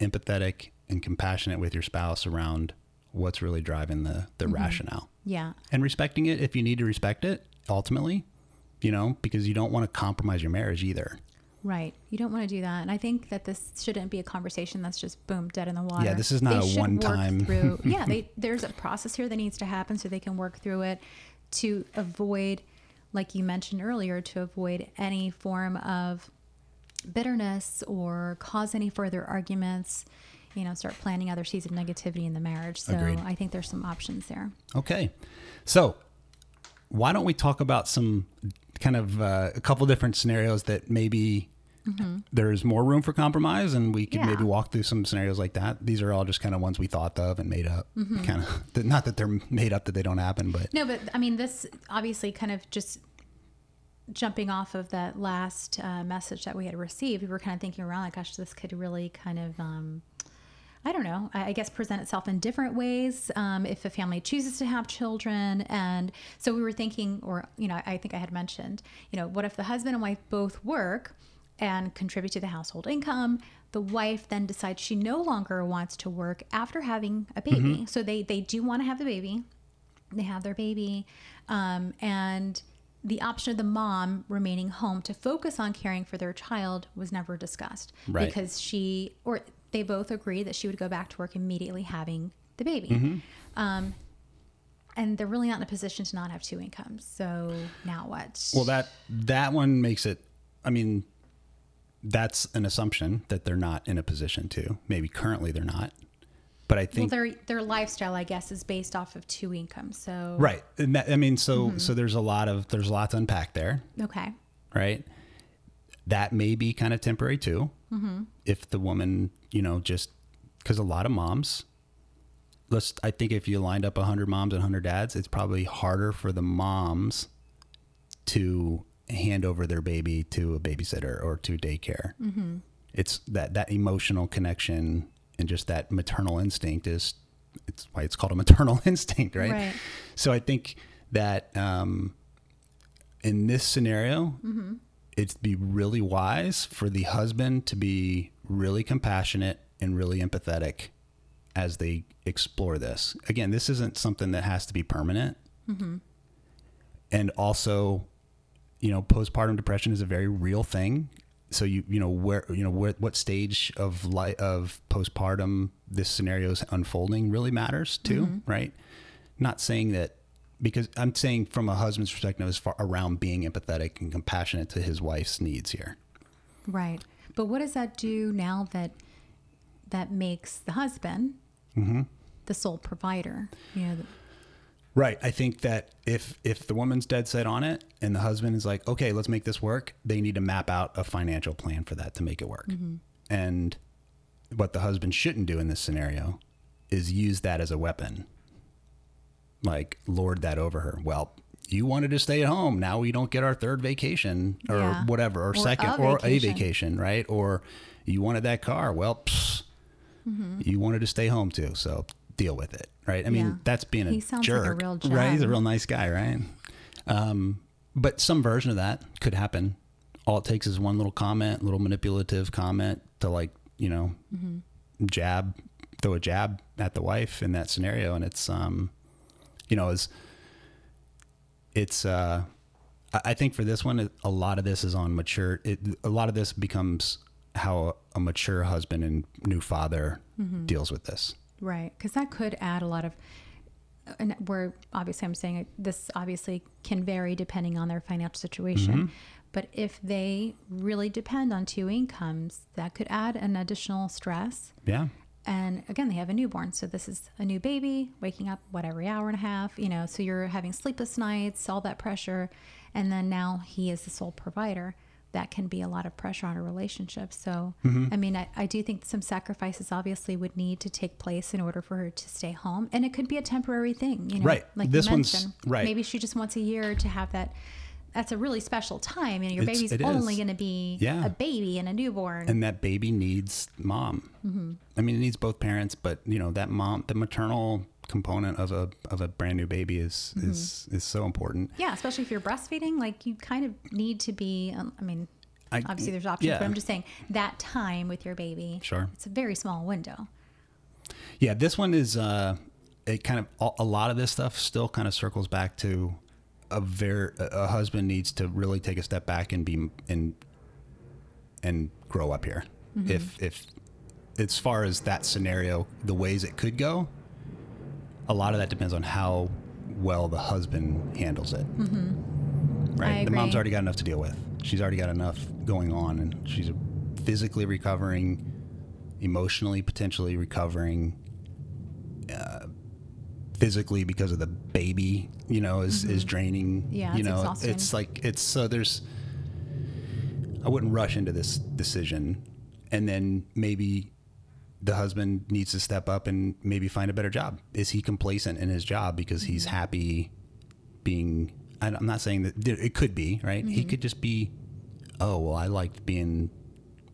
Speaker 2: empathetic and compassionate with your spouse around what's really driving the the rationale
Speaker 1: Yeah.
Speaker 2: and respecting it if you need to respect it ultimately you know because you don't want to compromise your marriage either
Speaker 1: Right. You don't want to do that. And I think that this shouldn't be a conversation that's just boom, dead in the water.
Speaker 2: Yeah, this is not
Speaker 1: They
Speaker 2: a
Speaker 1: should
Speaker 2: one-time-
Speaker 1: through. yeah, they, there's a process here that needs to happen so they can work through it to avoid, like you mentioned earlier, to avoid any form of bitterness or cause any further arguments. You know, start planting other seeds of negativity in the marriage. So
Speaker 2: Agreed.
Speaker 1: I think there's some options there.
Speaker 2: okay so why don't we talk about some kind of uh, a couple different scenarios that maybe there's more room for compromise and we can
Speaker 1: Yeah.
Speaker 2: maybe walk through some scenarios like that. These are all just kind of ones we thought of and made up. Kind of not that they're made up that they don't happen but
Speaker 1: No, but I mean, this obviously kind of just jumping off of that last uh, message that we had received, we were kind of thinking around like, gosh, this could really kind of, um, I don't know, I I guess present itself in different ways um, if a family chooses to have children. And so we were thinking, or, you know, I think I had mentioned, you know, what if the husband and wife both work and contribute to the household income? The wife then decides she no longer wants to work after having a baby. So they, they do want to have the baby they have their baby um, and the option of the mom remaining home to focus on caring for their child was never discussed
Speaker 2: Right.
Speaker 1: because she or they both agreed that she would go back to work immediately having the baby
Speaker 2: Mm-hmm.
Speaker 1: um, and they're really not in a position to not have two incomes so now what
Speaker 2: Well, that that one makes it. I mean, that's an assumption that they're not in a position to. Maybe currently they're not, but I
Speaker 1: well,
Speaker 2: think
Speaker 1: their their lifestyle i guess is based off of two incomes so
Speaker 2: right. And that, I mean, so
Speaker 1: Mm-hmm.
Speaker 2: so there's a lot of there's a lot to unpack there,
Speaker 1: okay
Speaker 2: right? That may be kind of temporary too,
Speaker 1: Mm-hmm.
Speaker 2: if the woman, you know, just because a lot of moms. Let's. I think if you lined up hundred moms and hundred dads, it's probably harder for the moms to hand over their baby to a babysitter or to daycare. Mm-hmm. It's that that emotional connection and just that maternal instinct is it's why it's called a maternal instinct, right?
Speaker 1: Right.
Speaker 2: So I think that um, in this scenario, it'd be really wise for the husband to be really compassionate and really empathetic as they explore this. Again, this isn't something that has to be permanent. Mm-hmm. And also, you know, postpartum depression is a very real thing. So you you know where you know where what stage of life of postpartum this scenario is unfolding really matters too, mm-hmm. right? Not saying that because I'm saying from a husband's perspective as far around being empathetic and compassionate to his wife's needs here.
Speaker 1: Right. But what does that do now that that makes the husband
Speaker 2: Mm-hmm.
Speaker 1: the sole provider? You know, the-
Speaker 2: Right. I think that if if the woman's dead set on it and the husband is like, okay, let's make this work, they need to map out a financial plan for that to make it work. And what the husband shouldn't do in this scenario is use that as a weapon. Like lord that over her. Well, you wanted to stay at home. Now we don't get our third vacation or
Speaker 1: Yeah.
Speaker 2: whatever, or,
Speaker 1: Or
Speaker 2: second,
Speaker 1: a
Speaker 2: or a
Speaker 1: vacation.
Speaker 2: right? Or you wanted that car. Well, psst, you wanted to stay home too. So deal with it, right? I mean,
Speaker 1: Yeah.
Speaker 2: that's being a
Speaker 1: He like a
Speaker 2: jerk,
Speaker 1: real
Speaker 2: right? He's a real nice guy, right? Um, but some version of that could happen. All it takes is one little comment, little manipulative comment to like, you know, jab, throw a jab at the wife in that scenario. And it's, um, you know, is it's, uh, I- think for this one, a lot of this is on mature. It, a lot of this becomes how a mature husband and new father deals with this.
Speaker 1: right. Because that could add a lot of and we're obviously I'm saying this obviously can vary depending on their financial situation.
Speaker 2: Mm-hmm.
Speaker 1: But if they really depend on two incomes, that could add an additional stress.
Speaker 2: Yeah.
Speaker 1: And again, they have a newborn. So this is a new baby waking up, what, every hour and a half, you know, so you're having sleepless nights, all that pressure. And then now he is the sole provider. That can be a lot of pressure on a relationship. So,
Speaker 2: Mm-hmm.
Speaker 1: I mean, I, I do think some sacrifices obviously would need to take place in order for her to stay home. And it could be a temporary thing, you know,
Speaker 2: Right.
Speaker 1: like
Speaker 2: This
Speaker 1: you
Speaker 2: one's- right.
Speaker 1: Maybe she just wants a year to have that. That's a really special time. You know, your
Speaker 2: It's-
Speaker 1: baby's only going to be
Speaker 2: Yeah.
Speaker 1: a baby and a newborn.
Speaker 2: and that baby needs mom.
Speaker 1: Mm-hmm.
Speaker 2: I mean, it needs both parents, but you know that mom, the maternal component of a of a brand new baby is
Speaker 1: Mm-hmm.
Speaker 2: is is so important.
Speaker 1: Yeah, especially if you're breastfeeding, like you kind of need to be. Um, I mean,
Speaker 2: I-
Speaker 1: obviously there's options,
Speaker 2: yeah.
Speaker 1: but I'm just saying that time with your baby.
Speaker 2: Sure.
Speaker 1: it's a very small window.
Speaker 2: Yeah, this one is uh, it kind of a lot of this stuff still kind of circles back to a very a husband needs to really take a step back and be and and grow up here. Mm-hmm. If if as far as that scenario, the ways it could go, a lot of that depends on how well the husband handles it. Mm-hmm. Right,
Speaker 1: I
Speaker 2: the mom's already got enough to deal with. She's already got enough going on, and she's physically recovering, emotionally potentially recovering, physically because of the baby. You know, is is draining.
Speaker 1: Mm-hmm. Yeah,
Speaker 2: you
Speaker 1: it's
Speaker 2: know,
Speaker 1: exhausting.
Speaker 2: it's like it's so there's. I wouldn't rush into this decision, and then maybe the husband needs to step up and maybe find a better job. Is he complacent in his job because he's
Speaker 1: Mm-hmm.
Speaker 2: happy being? I'm not saying that it could be right.
Speaker 1: Mm-hmm.
Speaker 2: He could just be, oh well, I liked being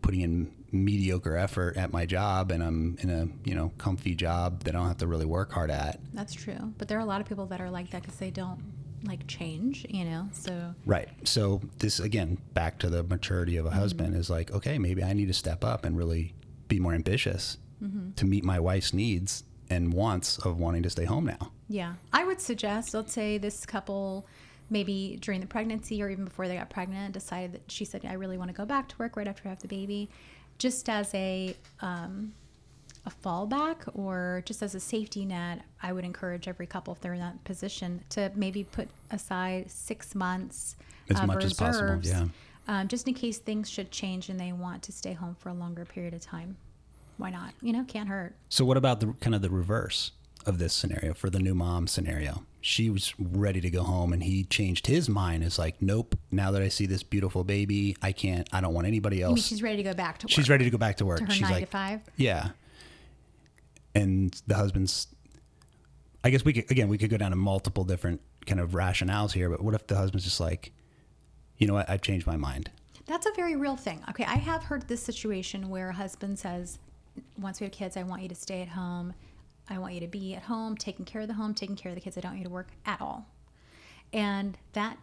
Speaker 2: putting in mediocre effort at my job, and I'm in a you know comfy job that I don't have to really work hard at.
Speaker 1: That's true, but there are a lot of people that are like that because they don't like change. You know, so
Speaker 2: Right. So this again, back to the maturity of a
Speaker 1: Mm-hmm.
Speaker 2: husband is like, okay, maybe I need to step up and really be more ambitious
Speaker 1: Mm-hmm.
Speaker 2: to meet my wife's needs and wants of wanting to stay home now.
Speaker 1: yeah, I would suggest. Let's say this couple. Maybe during the pregnancy or even before they got pregnant, decided that she said, "I really want to go back to work right after I have the baby," just as a um, a fallback or just as a safety net, I would encourage every couple, if they're in that position, to maybe put aside six months
Speaker 2: As
Speaker 1: of
Speaker 2: much as possible, yeah.
Speaker 1: um, just in case things should change and they want to stay home for a longer period of time. Why not? You know, can't hurt.
Speaker 2: So what about the kind of the reverse of this scenario for the new mom scenario? She was ready to go home and he changed his mind. Is like, nope. Now that I see this beautiful baby, I can't. I don't want anybody
Speaker 1: I mean,
Speaker 2: else.
Speaker 1: she's ready to go back to work.
Speaker 2: She's ready to go back to work.
Speaker 1: to her
Speaker 2: She's
Speaker 1: nine
Speaker 2: like,
Speaker 1: to five.
Speaker 2: Yeah. And the husband's I guess we could again we could go down to multiple different kind of rationales here, but what if the husband's just like, you know what, I've changed my mind.
Speaker 1: That's a very real thing. Okay, I have heard this situation where a husband says, "Once we have kids, I want you to stay at home. I want you to be at home, taking care of the home, taking care of the kids. I don't want you to work at all." And that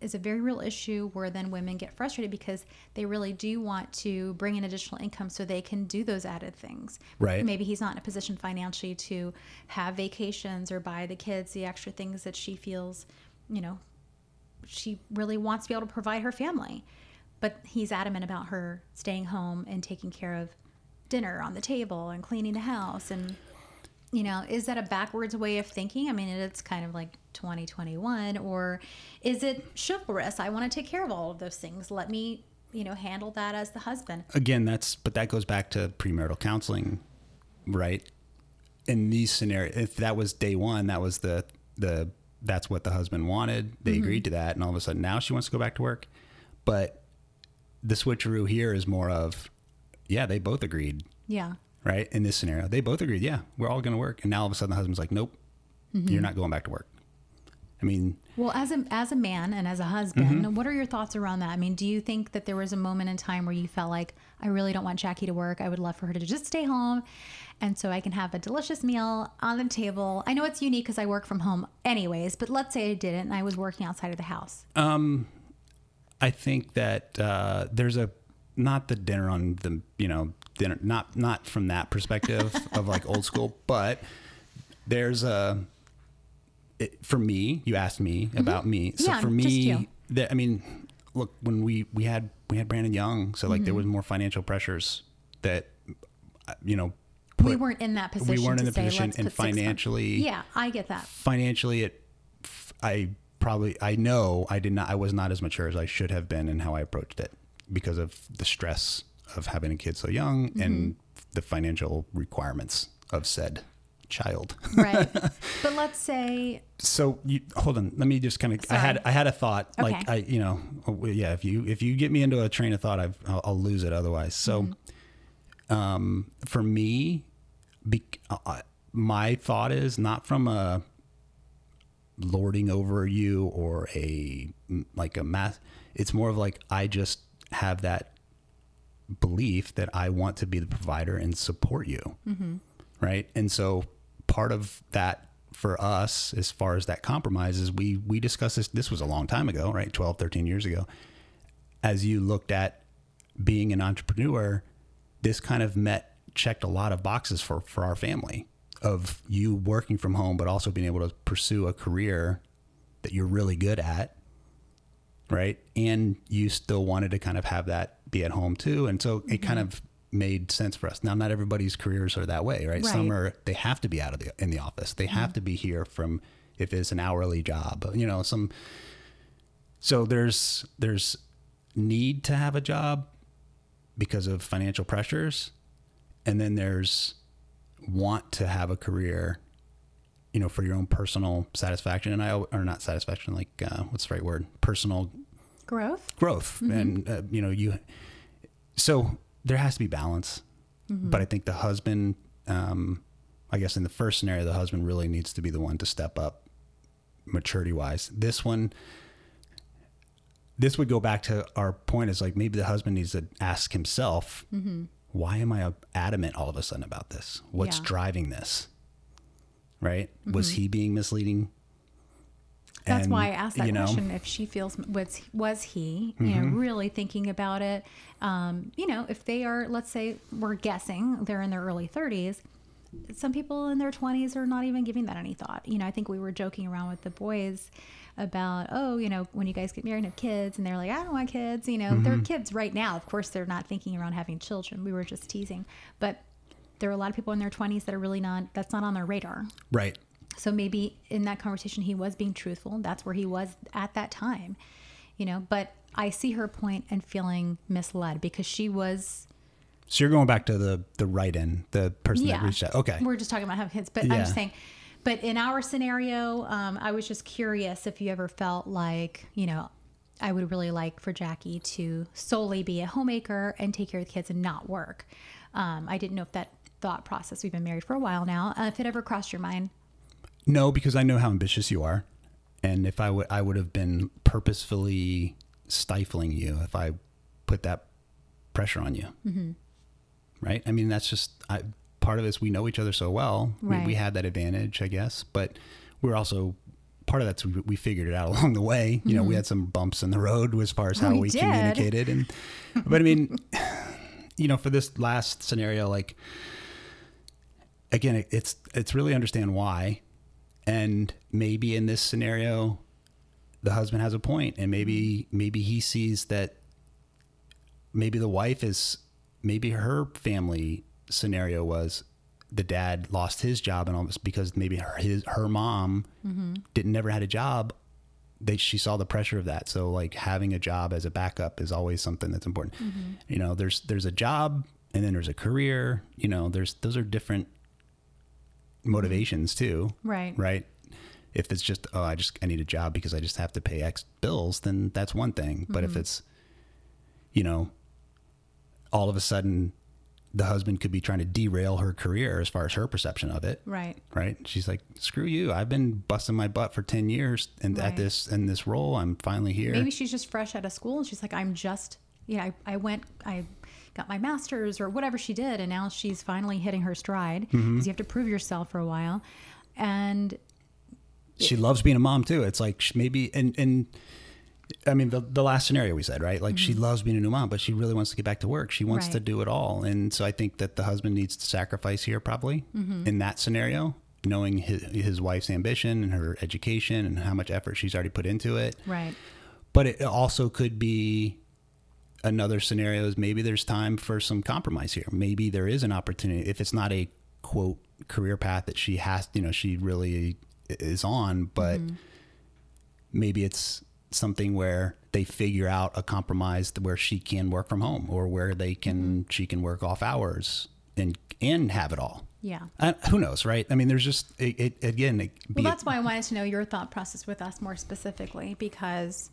Speaker 1: is a very real issue where then women get frustrated because they really do want to bring in additional income so they can do those added things.
Speaker 2: Right.
Speaker 1: Maybe he's not in a position financially to have vacations or buy the kids the extra things that she feels, you know, she really wants to be able to provide her family. But he's adamant about her staying home and taking care of dinner on the table and cleaning the house. And, you know, is that a backwards way of thinking? I mean, it's kind of like 2021. Or is it chivalrous? I want to take care of all of those things. Let me, you know, handle that as the husband.
Speaker 2: Again, that's but that goes back to premarital counseling, right? In these scenarios, if that was day one, that was the the that's what the husband wanted. They mm-hmm. agreed to that, and all of a sudden now she wants to go back to work. But the switcheroo here is more of, yeah, they both agreed,
Speaker 1: Yeah.
Speaker 2: Right? In this scenario, they both agreed, yeah, we're all going to work, and now all of a sudden the husband's like, nope, mm-hmm. you're not going back to work. I mean,
Speaker 1: Well, as a as a man and as a husband, mm-hmm. what are your thoughts around that? I mean, do you think that there was a moment in time where you felt like I really don't want Jackie to work? I would love for her to just stay home, and so I can have a delicious meal on the table. I know it's unique because I work from home, anyways. But let's say I didn't, and I was working outside of the house.
Speaker 2: Um, I think that uh, there's a not the dinner on the you know dinner not not from that perspective of like old school, but there's a it, for me. You asked me about me, so
Speaker 1: Mm-hmm. Yeah,
Speaker 2: for me, that I mean, look when we we had we had Brandon Young, so like
Speaker 1: Mm-hmm.
Speaker 2: there was more financial pressures that uh, you know put
Speaker 1: we weren't in that position.
Speaker 2: we weren't in the
Speaker 1: say,
Speaker 2: position and
Speaker 1: put six months."
Speaker 2: financially
Speaker 1: Yeah, I get that.
Speaker 2: financially it i probably i know i did not i was not as mature as i should have been in how i approached it because of the stress of having a kid so young and the financial requirements of said child.
Speaker 1: Right. but let's say
Speaker 2: so you hold on. Let me just kind of i had i had a thought like i you know oh, yeah if you if you get me into a train of thought I've, I'll, I'll lose it otherwise. So
Speaker 1: Mm-hmm.
Speaker 2: um for me be, uh, my thought is not from a lording over you or a like a math it's more of like i just have that belief that i want to be the provider and support you. Mm-hmm. Right? And so part of that for us as far as that compromise is we we discussed this this was a long time ago right? 12 13 years ago. As you looked at being an entrepreneur this kind of met checked a lot of boxes for for our family of you working from home but also being able to pursue a career that you're really good at right? And you still wanted to kind of have that be at home too. And so it kind of made sense for us. Now not everybody's careers are that way right, some are they have to be out of the in the office. They have to be here from if it's an hourly job you know some so there's there's need to have a job because of financial pressures. And then there's want to have a career you know for your own personal satisfaction. And i or not satisfaction like uh, what's the right word? Personal
Speaker 1: growth.
Speaker 2: growth. And uh, you know you so there has to be balance. But i think the husband um i guess in the first scenario the husband really needs to be the one to step up maturity wise this one this would go back to our point is like maybe the husband needs to ask himself why am i adamant all of a sudden about this? What's
Speaker 1: Yeah.
Speaker 2: driving this? Right? Was he being misleading
Speaker 1: That's
Speaker 2: And,
Speaker 1: why I asked that
Speaker 2: you know, Mm-hmm.
Speaker 1: question. If she feels was was he, you know, really thinking about it? Um, you know, if they are, let's say, we're guessing they're in their early thirties. Some people in their twenties are not even giving that any thought. You know, I think we were joking around with the boys about, oh, you know, when you guys get married and have kids, and they're like, I don't want kids. You know, they're
Speaker 2: Mm-hmm.
Speaker 1: kids right now. Of course, they're not thinking around having children. We were just teasing, but there are a lot of people in their twenties that are really not. That's not on their radar.
Speaker 2: right
Speaker 1: So maybe in that conversation, he was being truthful. That's where he was at that time, you know. But I see her point and feeling misled because she was,
Speaker 2: So you're going back to the the write-in, the person that
Speaker 1: yeah.
Speaker 2: reached out. Okay.
Speaker 1: We're just talking about having kids, but I'm just saying. But in our scenario, um, I was just curious if you ever felt like, you know, I would really like for Jackie to solely be a homemaker and take care of the kids and not work. Um, I didn't know if that thought process. We've been married for a while now. Uh, if it ever crossed your mind,
Speaker 2: No, because I know how ambitious you are, and if I would, I would have been purposefully stifling you if I put that pressure on you. Mm-hmm. Right? I mean, that's just I, part of this. We know each other so well. We, we had that advantage, I guess, but we're also part of that's we, we figured it out along the way. You know, we had some bumps in the road as far as how
Speaker 1: Mm-hmm. We
Speaker 2: we, communicated, and but I mean, you know, for this last scenario, like again, it, it's it's really understand why, and maybe in this scenario, the husband has a point, and maybe mm-hmm. maybe he sees that maybe the wife is maybe her family scenario was the dad lost his job and all this because maybe her his her mom mm-hmm. didn't never had a job they she saw the pressure of that. So like having a job as a backup is always something that's important. Mm-hmm. You know there's there's a job and then there's a career you know there's those are different motivations too
Speaker 1: right?
Speaker 2: right if it's just oh i just i need a job because i just have to pay x bills then that's one thing but if mm-hmm. it's you know all of a sudden the husband could be trying to derail her career as far as her perception of it
Speaker 1: Right.
Speaker 2: right she's like screw you i've been busting my butt for 10 years and
Speaker 1: Right.
Speaker 2: at this in this role i'm finally here
Speaker 1: Maybe she's just fresh out of school and she's like, I'm just, you know, I, I went, I got my master's or whatever she did, and now she's finally hitting her stride because
Speaker 2: Mm-hmm.
Speaker 1: you have to prove yourself for a while. And
Speaker 2: she loves being a mom too. It's like maybe and and I mean the the last scenario we said right, like she loves being a new mom, but she really wants to get back to work. She wants to do it all, and so I think that the husband needs to sacrifice here probably in that scenario, knowing his his wife's ambition and her education and how much effort she's already put into it.
Speaker 1: right,
Speaker 2: But it also could be another scenario is maybe there's time for some compromise here. Maybe there is an opportunity if it's not a quote career path that she has, you know, she really is on, but maybe it's something where they figure out a compromise where she can work from home or where they can she can work off hours and and have it all.
Speaker 1: Yeah.
Speaker 2: Uh, who knows, right? I mean, there's just it, it again. It,
Speaker 1: Well, that's why I wanted to know your thought process with us more specifically because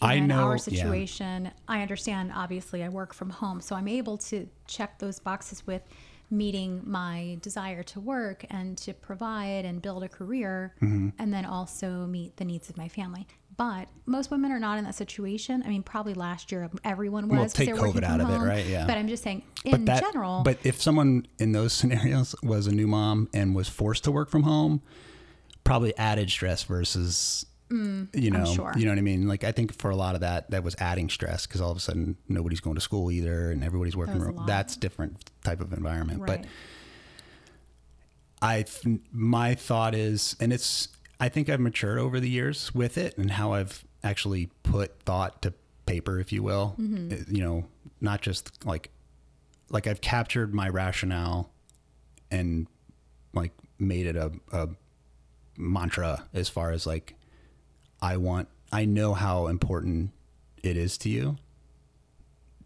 Speaker 2: I
Speaker 1: in
Speaker 2: know-
Speaker 1: our
Speaker 2: yeah.
Speaker 1: situation, I understand obviously I work from home, so I'm able to check those boxes with meeting my desire to work and to provide and build a career
Speaker 2: Mm-hmm.
Speaker 1: and then also meet the needs of my family. But most women are not in that situation. I mean, probably last year everyone was.
Speaker 2: Well, take COVID out of it, right? Yeah.
Speaker 1: But I'm just saying, in
Speaker 2: that,
Speaker 1: general,
Speaker 2: But if someone in those scenarios was a new mom and was forced to work from home, probably added stress versus, you know,
Speaker 1: Mm, sure.
Speaker 2: you know what I mean? Like I think for a lot of that, that was adding stress because all of a sudden nobody's going to school either and everybody's working.
Speaker 1: was a
Speaker 2: From,
Speaker 1: lot.
Speaker 2: that's different type of environment.
Speaker 1: right.
Speaker 2: But I, my thought is, and it's, I think I've matured over the years with it and how I've actually put thought to paper, if you will.
Speaker 1: Mm-hmm.
Speaker 2: You know, not just like, like I've captured my rationale and like made it a, a mantra as far as like, I want, I know how important it is to you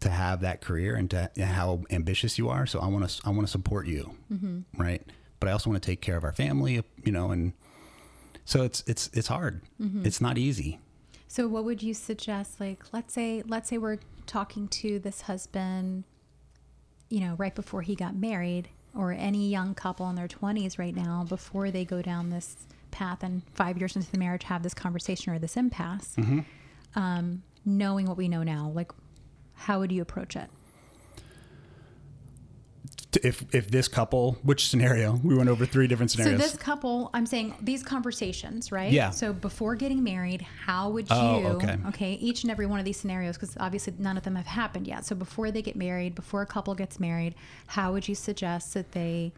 Speaker 2: to have that career and to and how ambitious you are. So I want to I want to support you, mm-hmm. right? But I also want to take care of our family, you know, and so it's it's it's hard. Mm-hmm. It's not easy.
Speaker 1: So what would you suggest like let's say let's say we're talking to this husband you know right before he got married or any young couple in their 20s right now before they go down this path and 5 years into the marriage have this conversation or this impasse. Um, knowing what we know now like how would you approach it?
Speaker 2: If if this couple, which scenario? We went over three different scenarios.
Speaker 1: So this couple, I'm saying these conversations, right?
Speaker 2: Yeah.
Speaker 1: So before getting married, how would you?
Speaker 2: Oh, okay.
Speaker 1: each and every one of these scenarios, because obviously none of them have happened yet. So before they get married, before a couple gets married, how would you suggest that they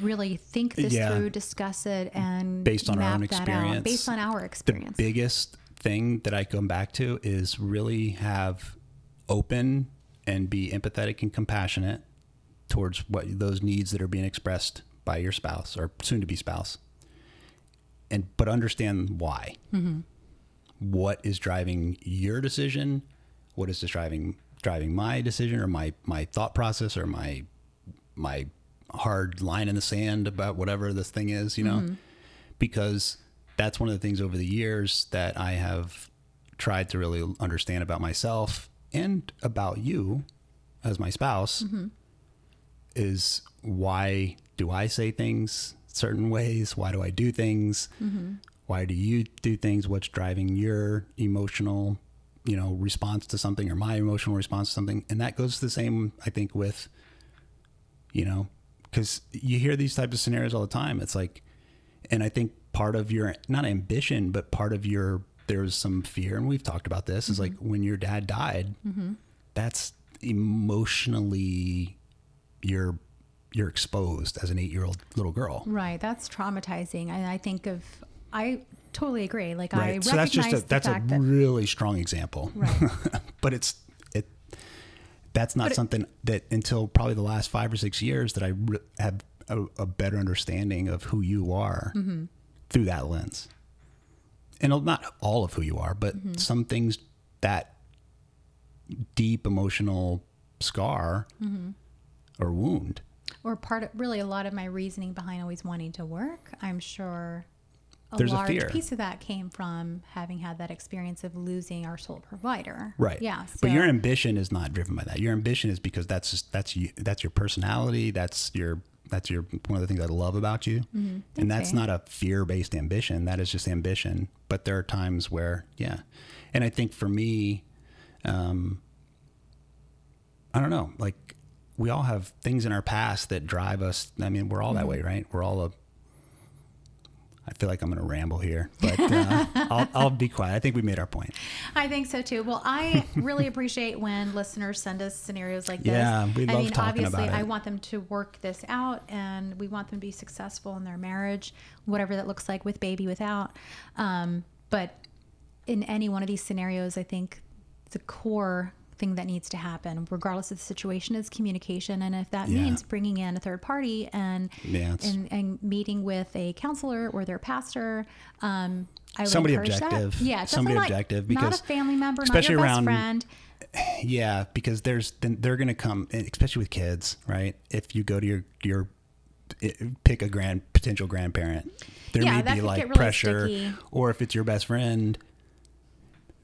Speaker 1: really think this
Speaker 2: Yeah.
Speaker 1: through, discuss it, and
Speaker 2: Based on our own experience.
Speaker 1: based on our experience.
Speaker 2: the biggest thing that I come back to is really have open and be empathetic and compassionate towards what those needs that are being expressed by your spouse or soon to be spouse. And but understand why. Mm-hmm. What is driving your decision? What is driving driving my decision or my my thought process or my my hard line in the sand about whatever this thing is, you know? Mm-hmm. Because that's one of the things over the years that I have tried to really understand about myself and about you as my spouse mm-hmm. is why do I say things certain ways? Why do I do things? Mm-hmm. Why do you do things? What's driving your emotional, you know, response to something or my emotional response to something? And that goes the same, I think, with, you know, because you hear these types of scenarios all the time. It's like, and I think part of your not ambition, but part of your there's some fear, and we've talked about this. Is mm-hmm. like when your dad died, mm-hmm. that's emotionally you're you're exposed as an eight year old little girl.
Speaker 1: right. That's traumatizing, and I think of I totally agree. Like I
Speaker 2: Right. So
Speaker 1: recognize
Speaker 2: that's just a that's a
Speaker 1: that
Speaker 2: really strong example.
Speaker 1: Right.
Speaker 2: but it's it that's not
Speaker 1: it-
Speaker 2: something that until probably the last five or six years that I re- have a, a better understanding of who you are
Speaker 1: Mm-hmm.
Speaker 2: through that lens. And not all of who you are, but
Speaker 1: Mm-hmm.
Speaker 2: some things that deep emotional scar
Speaker 1: Mm-hmm.
Speaker 2: or wound.
Speaker 1: or part of really a lot of my reasoning behind always wanting to work i'm sure a
Speaker 2: There's a
Speaker 1: large
Speaker 2: fear.
Speaker 1: piece of that came from having had that experience of losing our sole provider
Speaker 2: Right.
Speaker 1: yeah
Speaker 2: But your ambition is not driven by that. Your ambition is because that's just, that's you. That's your personality. That's your that's your one of the things I love about you. And that's not a fear based ambition. That is just ambition. But there are times where yeah, and I think for me, um, I don't know. Like we all have things in our past that drive us. I mean, we're all that way, right? We're all a I feel like I'm going to ramble here, but uh, I'll, I'll be quiet. I think we made our point.
Speaker 1: I think so too. Well, I really appreciate when listeners send us scenarios like this.
Speaker 2: Yeah, we
Speaker 1: I
Speaker 2: love
Speaker 1: mean,
Speaker 2: talking
Speaker 1: obviously,
Speaker 2: about it.
Speaker 1: I mean, obviously, I want them to work this out, and we want them to be successful in their marriage, whatever that looks like, with baby, without. Um, but in any one of these scenarios, I think the core thing that needs to happen, regardless of the situation, is communication. And if that
Speaker 2: Yeah.
Speaker 1: means bringing in a third party and
Speaker 2: Yeah,
Speaker 1: and, and meeting with a counselor or their pastor, um, I would
Speaker 2: Somebody objective.
Speaker 1: That. Yeah,
Speaker 2: Somebody
Speaker 1: not-
Speaker 2: objective,
Speaker 1: not
Speaker 2: because
Speaker 1: a family member,
Speaker 2: especially
Speaker 1: not your
Speaker 2: around-
Speaker 1: best friend.
Speaker 2: Yeah, because there's then they're gonna come, especially with kids, right? If you go to your your pick a grand potential grandparent, there
Speaker 1: Yeah,
Speaker 2: may be like
Speaker 1: really
Speaker 2: pressure,
Speaker 1: sticky.
Speaker 2: or if it's your best friend.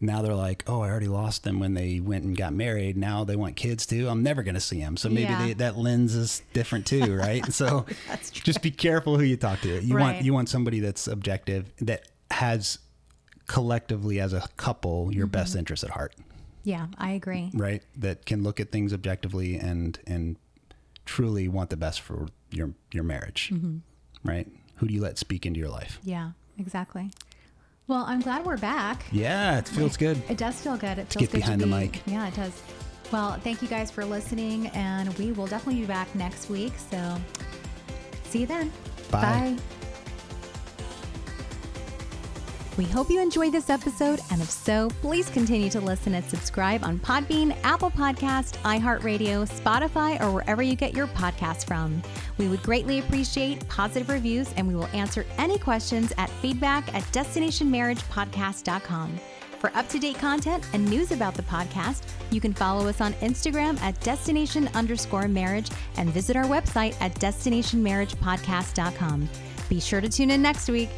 Speaker 2: Now they're like, oh, I already lost them when they went and got married. Now they want kids too. I'm never going to see them. So maybe
Speaker 1: Yeah.
Speaker 2: they, that lens is different too, right? so just be careful who you talk to. You
Speaker 1: Right.
Speaker 2: want you want somebody that's objective that has collectively as a couple your
Speaker 1: Mm-hmm.
Speaker 2: best interest at heart
Speaker 1: Yeah, I agree.
Speaker 2: right that can look at things objectively and and truly want the best for your your marriage
Speaker 1: Mm-hmm.
Speaker 2: right who do you let speak into your life
Speaker 1: Yeah, exactly. Well, I'm glad we're back.
Speaker 2: yeah it feels good
Speaker 1: It does feel good. It feels
Speaker 2: get
Speaker 1: good
Speaker 2: behind
Speaker 1: to
Speaker 2: the mic.
Speaker 1: Yeah, it does. Well, thank you guys for listening, and we will definitely be back next week. So, see you then.
Speaker 2: Bye.
Speaker 1: We hope you enjoyed this episode, and if so, please continue to listen and subscribe on Podbean, Apple Podcast, iHeartRadio, Spotify, or wherever you get your podcasts from. We would greatly appreciate positive reviews, and we will answer any questions at feedback at destinationmarriagepodcast.com. For up to date content and news about the podcast, you can follow us on Instagram at destination underscore marriage and visit our website at destinationmarriagepodcast.com. Be sure to tune in next week.